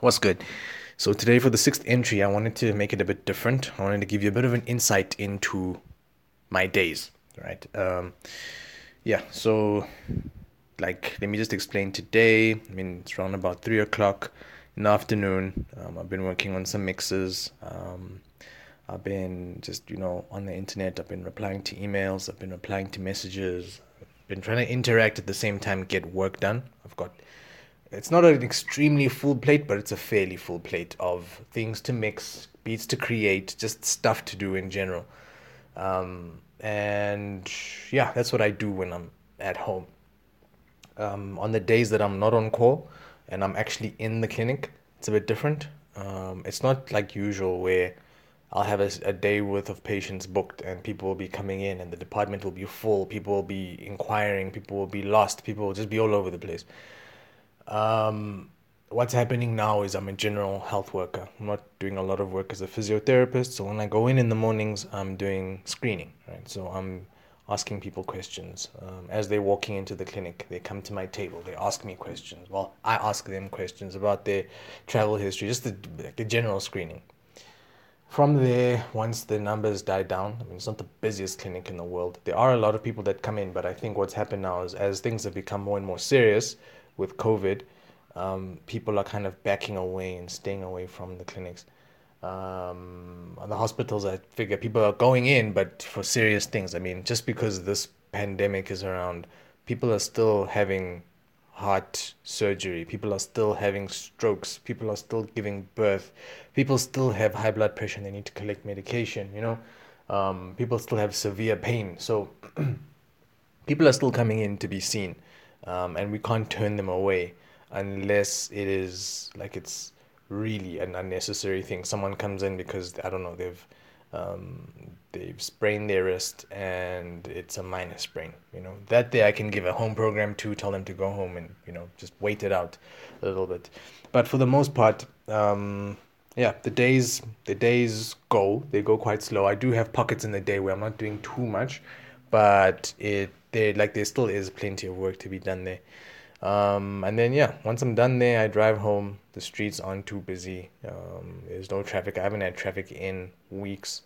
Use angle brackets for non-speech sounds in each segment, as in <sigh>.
What's good? So today for the sixth entry, I wanted to make it a bit different. I wanted to give you a bit of an insight into my days, right? Um, yeah. So, like, let me just explain today. I mean, it's around about three o'clock in the afternoon. Um, I've been working on some mixes. Um, I've been just you know on the internet. I've been replying to emails. I've been replying to messages. I've been trying to interact at the same time, get work done. I've got it's not an extremely full plate, but it's a fairly full plate of things to mix, beats to create, just stuff to do in general. Um, and yeah, that's what I do when I'm at home. Um, on the days that I'm not on call and I'm actually in the clinic, it's a bit different. Um, it's not like usual where I'll have a, a day worth of patients booked and people will be coming in and the department will be full. People will be inquiring. People will be lost. People will just be all over the place. Um, what's happening now is I'm a general health worker. I'm not doing a lot of work as a physiotherapist. So when I go in in the mornings, I'm doing screening, right? So I'm asking people questions. Um, as they're walking into the clinic, they come to my table, they ask me questions. Well, I ask them questions about their travel history, just the, like the general screening. From there, once the numbers die down, I mean, it's not the busiest clinic in the world. There are a lot of people that come in, but I think what's happened now is as things have become more and more serious, with COVID, um, people are kind of backing away and staying away from the clinics. Um, the hospitals, I figure people are going in, but for serious things. I mean, just because this pandemic is around, people are still having heart surgery. People are still having strokes. People are still giving birth. People still have high blood pressure and they need to collect medication, you know. Um, people still have severe pain. So <clears throat> people are still coming in to be seen um, and we can't turn them away unless it is like it's really an unnecessary thing. Someone comes in because I don't know they've um, they've sprained their wrist and it's a minor sprain. You know that day I can give a home program to tell them to go home and you know just wait it out a little bit. But for the most part, um, yeah, the days the days go they go quite slow. I do have pockets in the day where I'm not doing too much, but it there like there still is plenty of work to be done there. Um, and then yeah, once I'm done there, I drive home. The streets aren't too busy. Um, there's no traffic. I haven't had traffic in weeks.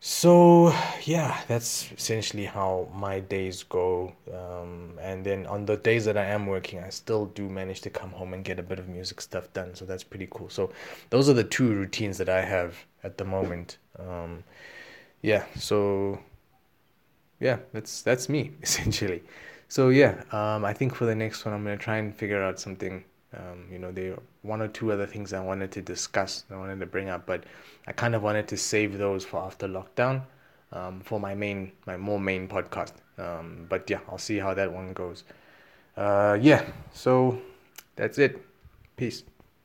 So yeah, that's essentially how my days go. Um, and then on the days that I am working, I still do manage to come home and get a bit of music stuff done. So that's pretty cool. So those are the two routines that I have at the moment. Um, yeah. So yeah, that's that's me <laughs> essentially. So yeah, um, I think for the next one, I'm gonna try and figure out something. Um, you know, there one or two other things I wanted to discuss, I wanted to bring up, but I kind of wanted to save those for after lockdown, um, for my main, my more main podcast. Um, but yeah, I'll see how that one goes. Uh, yeah, so that's it. Peace.